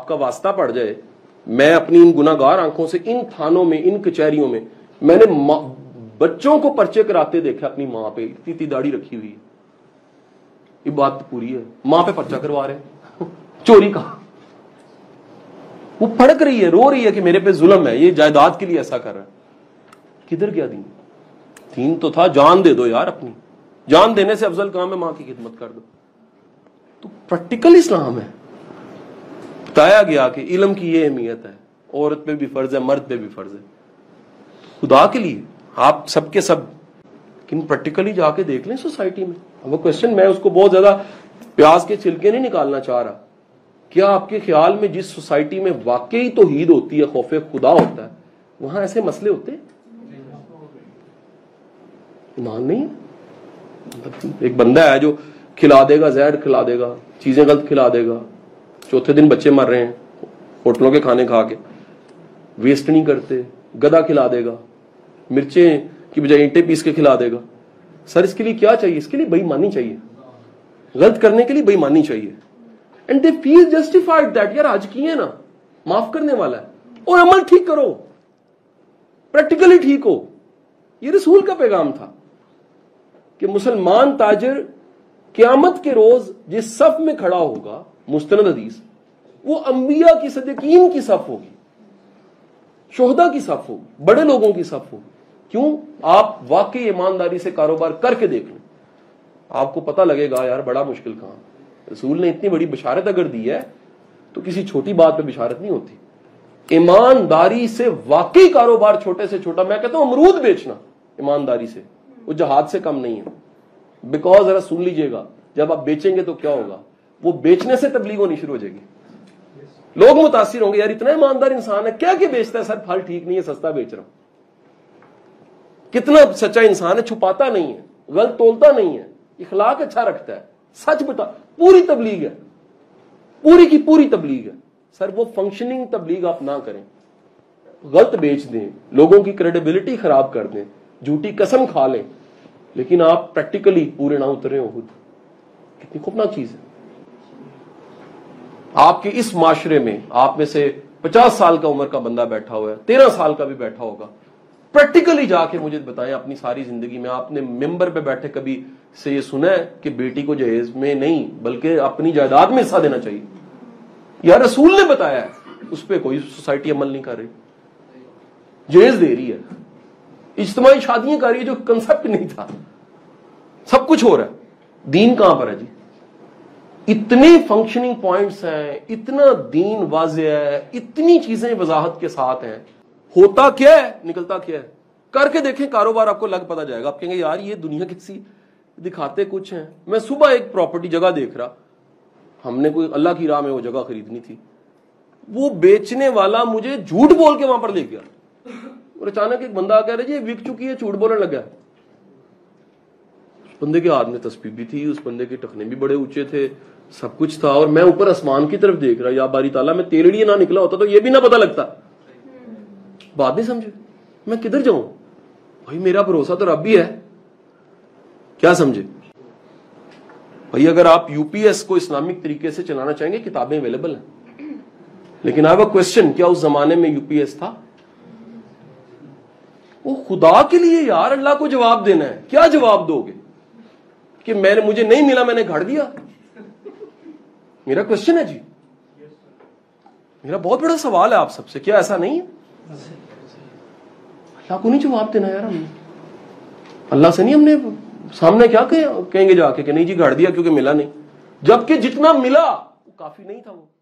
آپ کا واسطہ پڑ جائے، میں اپنی ان گناگار آنکھوں سے، ان تھانوں میں، ان کچہریوں میں میں نے بچوں کو پرچے کراتے دیکھا، اپنی ماں پہ اتنی داڑھی رکھی ہوئی یہ بات پوری ہے۔ ماں پہ پرچہ کروا رہے چوری کا۔ وہ پڑک رہی ہے، رو رہی ہے کہ میرے پہ ظلم ہے، یہ جائیداد کے لیے ایسا کر رہا ہے۔ کدھر کیا دین؟ دین تو تھا، جان دے دو یار اپنی۔ جان دینے سے افضل کام ہے، ماں کی خدمت کر دو۔ تو پریکٹیکل اسلام ہے۔ بتایا گیا کہ علم کی یہ اہمیت ہے، عورت پہ بھی فرض ہے، مرد پہ بھی فرض ہے۔ خدا کے لیے، آپ سب کے سب کن پریکٹیکلی جا کے دیکھ لیں سوسائٹی میں۔ وہ کوشچن میں اس کو بہت زیادہ پیاز کے چھلکے نہیں نکالنا چاہ رہا۔ کیا آپ کے خیال میں جس سوسائٹی میں واقعی توحید ہوتی ہے، خوف خدا ہوتا ہے، وہاں ایسے مسئلے ہوتے ایمان نہیں مطلب ایک بندہ ہے جو کھلا دے گا، زہر کھلا دے گا، چیزیں غلط کھلا دے گا۔ چوتھے دن بچے مر رہے ہیں، ہوٹلوں کے کھانے کھا کے۔ ویسٹ نہیں کرتے، گدا کھلا دے گا۔ مرچیں کی بجائے اینٹیں پیس کے کھلا دے گا۔ سر، اس کے لیے کیا چاہیے؟ اس کے لیے بئی مانی چاہیے۔ غلط کرنے کے لیے بئی مانی چاہیے۔ And they feel justified that یار آج کی ہے نا، معاف کرنے والا ہے۔ اور عمل ٹھیک کرو۔ پریکٹیکلی ٹھیک ہو۔ یہ رسول کا پیغام تھا کہ مسلمان تاجر قیامت کے روز جس صف میں کھڑا ہوگا مستند حدیث، وہ انبیاء کی صدقین کی صف ہوگی شہدا کی صف ہوگی، بڑے لوگوں کی صف ہوگی۔ کیوں؟ آپ واقعی ایمانداری سے کاروبار کر کے دیکھ لیں۔ آپ کو پتا لگے گا، یار بڑا مشکل کام۔ رسول نے اتنی بڑی بشارت اگر دی ہے، تو کسی چھوٹی بات پہ بشارت نہیں ہوتی۔ ایمانداری سے واقعی کاروبار چھوٹے سے چھوٹا، میں کہتا ہوں امرود بیچنا ایمانداری سے۔ وہ جہاد سے کم نہیں ہے۔ بیکاز ذرا سن لیجیے گا، جب آپ بیچیں گے تو کیا ہوگا؟ وہ بیچنے سے تبلیغ ہونی شروع ہو جائے گی۔ لوگ متاثر ہوں گے، یار اتنا ایماندار انسان ہے، کیا کہ بیچتا ہے، سر، پھل ٹھیک نہیں ہے، سستا بیچ رہا ہوں۔ کتنا سچا انسان ہے، چھپاتا نہیں ہے، غلط تولتا نہیں ہے، اخلاق اچھا رکھتا ہے، سچ بتا، پوری تبلیغ ہے۔ پوری کی پوری تبلیغ ہے۔ سر، وہ فنکشننگ تبلیغ آپ نہ کریں۔ غلط بیچ دیں، لوگوں کی کریڈیبلٹی خراب کر دیں، جھوٹی قسم کھا لیں۔ لیکن آپ پریکٹیکلی پورے نہ اترے ہو خود۔ کتنی خوفناک چیز ہے۔ آپ کے اس معاشرے میں آپ میں سے پچاس سال کا عمر کا بندہ بیٹھا ہوا ہے، تیرہ سال کا بھی بیٹھا ہوگا۔ پریکٹیکلی جا کے مجھے بتائیں اپنی ساری زندگی میں، آپ نے ممبر پہ بیٹھے کبھی سے یہ سنا ہے کہ بیٹی کو جہیز میں نہیں، بلکہ اپنی جائیداد میں حصہ دینا چاہیے۔ یا رسول نے بتایا ہے، اس پہ کوئی سوسائٹی عمل نہیں کر رہی۔ جہیز دے رہی ہے۔ اجتماعی شادیاں کر رہی ہے جو کنسپٹ نہیں تھا۔ سب کچھ ہو رہا ہے۔ دین کہاں پر ہے جی؟ اتنے فنکشننگ پوائنٹس ہیں، اتنا دین واضح ہے، اتنی چیزیں وضاحت کے ساتھ ہیں۔ ہوتا کیا ہے؟ نکلتا کیا ہے؟ کر کے دیکھیں، کاروبار آپ کو لگ پتا جائے گا۔ آپ کہیں گے، یار، یہ دنیا کسی دکھاتے کچھ ہیں۔ میں صبح ایک پراپرٹی جگہ دیکھ رہا۔ ہم نے کوئی اللہ کی راہ میں وہ جگہ خریدنی تھی۔ وہ بیچنے والا مجھے جھوٹ بول کے وہاں پر لے گیا۔ اور اچانک ایک بندہ کہہ رہا جی وک چکی ہے، جھوٹ بولنے لگا بندے کے ہاتھ میں تصویر بھی تھی، اس بندے کے ٹکنے بھی بڑے اونچے تھے، سب کچھ تھا، اور میں اوپر آسمان کی طرف دیکھ رہا، یا باری تعالیٰ، میں تیرے لیے نہ نکلا ہوتا تو یہ بھی نہ پتا لگتا۔ بات نہیں سمجھے؟ میں کدھر جاؤں؟ بھائی، میرا بھروسہ تو رب بھی ہے۔ کیا سمجھے؟ بھائی، اگر آپ یو پی ایس کو اسلامک طریقے سے چلانا چاہیں گے، کتابیں اویلیبل ہیں۔ لیکن آئی کوشچن کیا اس زمانے میں یو پی ایس تھا؟ وہ خدا کے لیے یار، اللہ کو جواب دینا ہے۔ کیا جواب دو گے؟ کہ میں نے مجھے نہیں ملا، میں نے گھڑ دیا۔ میرا کوشچن ہے جی۔ میرا بہت بڑا سوال ہے آپ سب سے۔ کیا ایسا نہیں ہے؟ اللہ کو نہیں جواب دینا یار ہم اللہ سے نہیں ہم نے سامنے کیا کہیں گے جا کے کہ نہیں جی گھڑ دیا کیونکہ ملا نہیں۔ جبکہ جتنا ملا، وہ کافی نہیں تھا وہ۔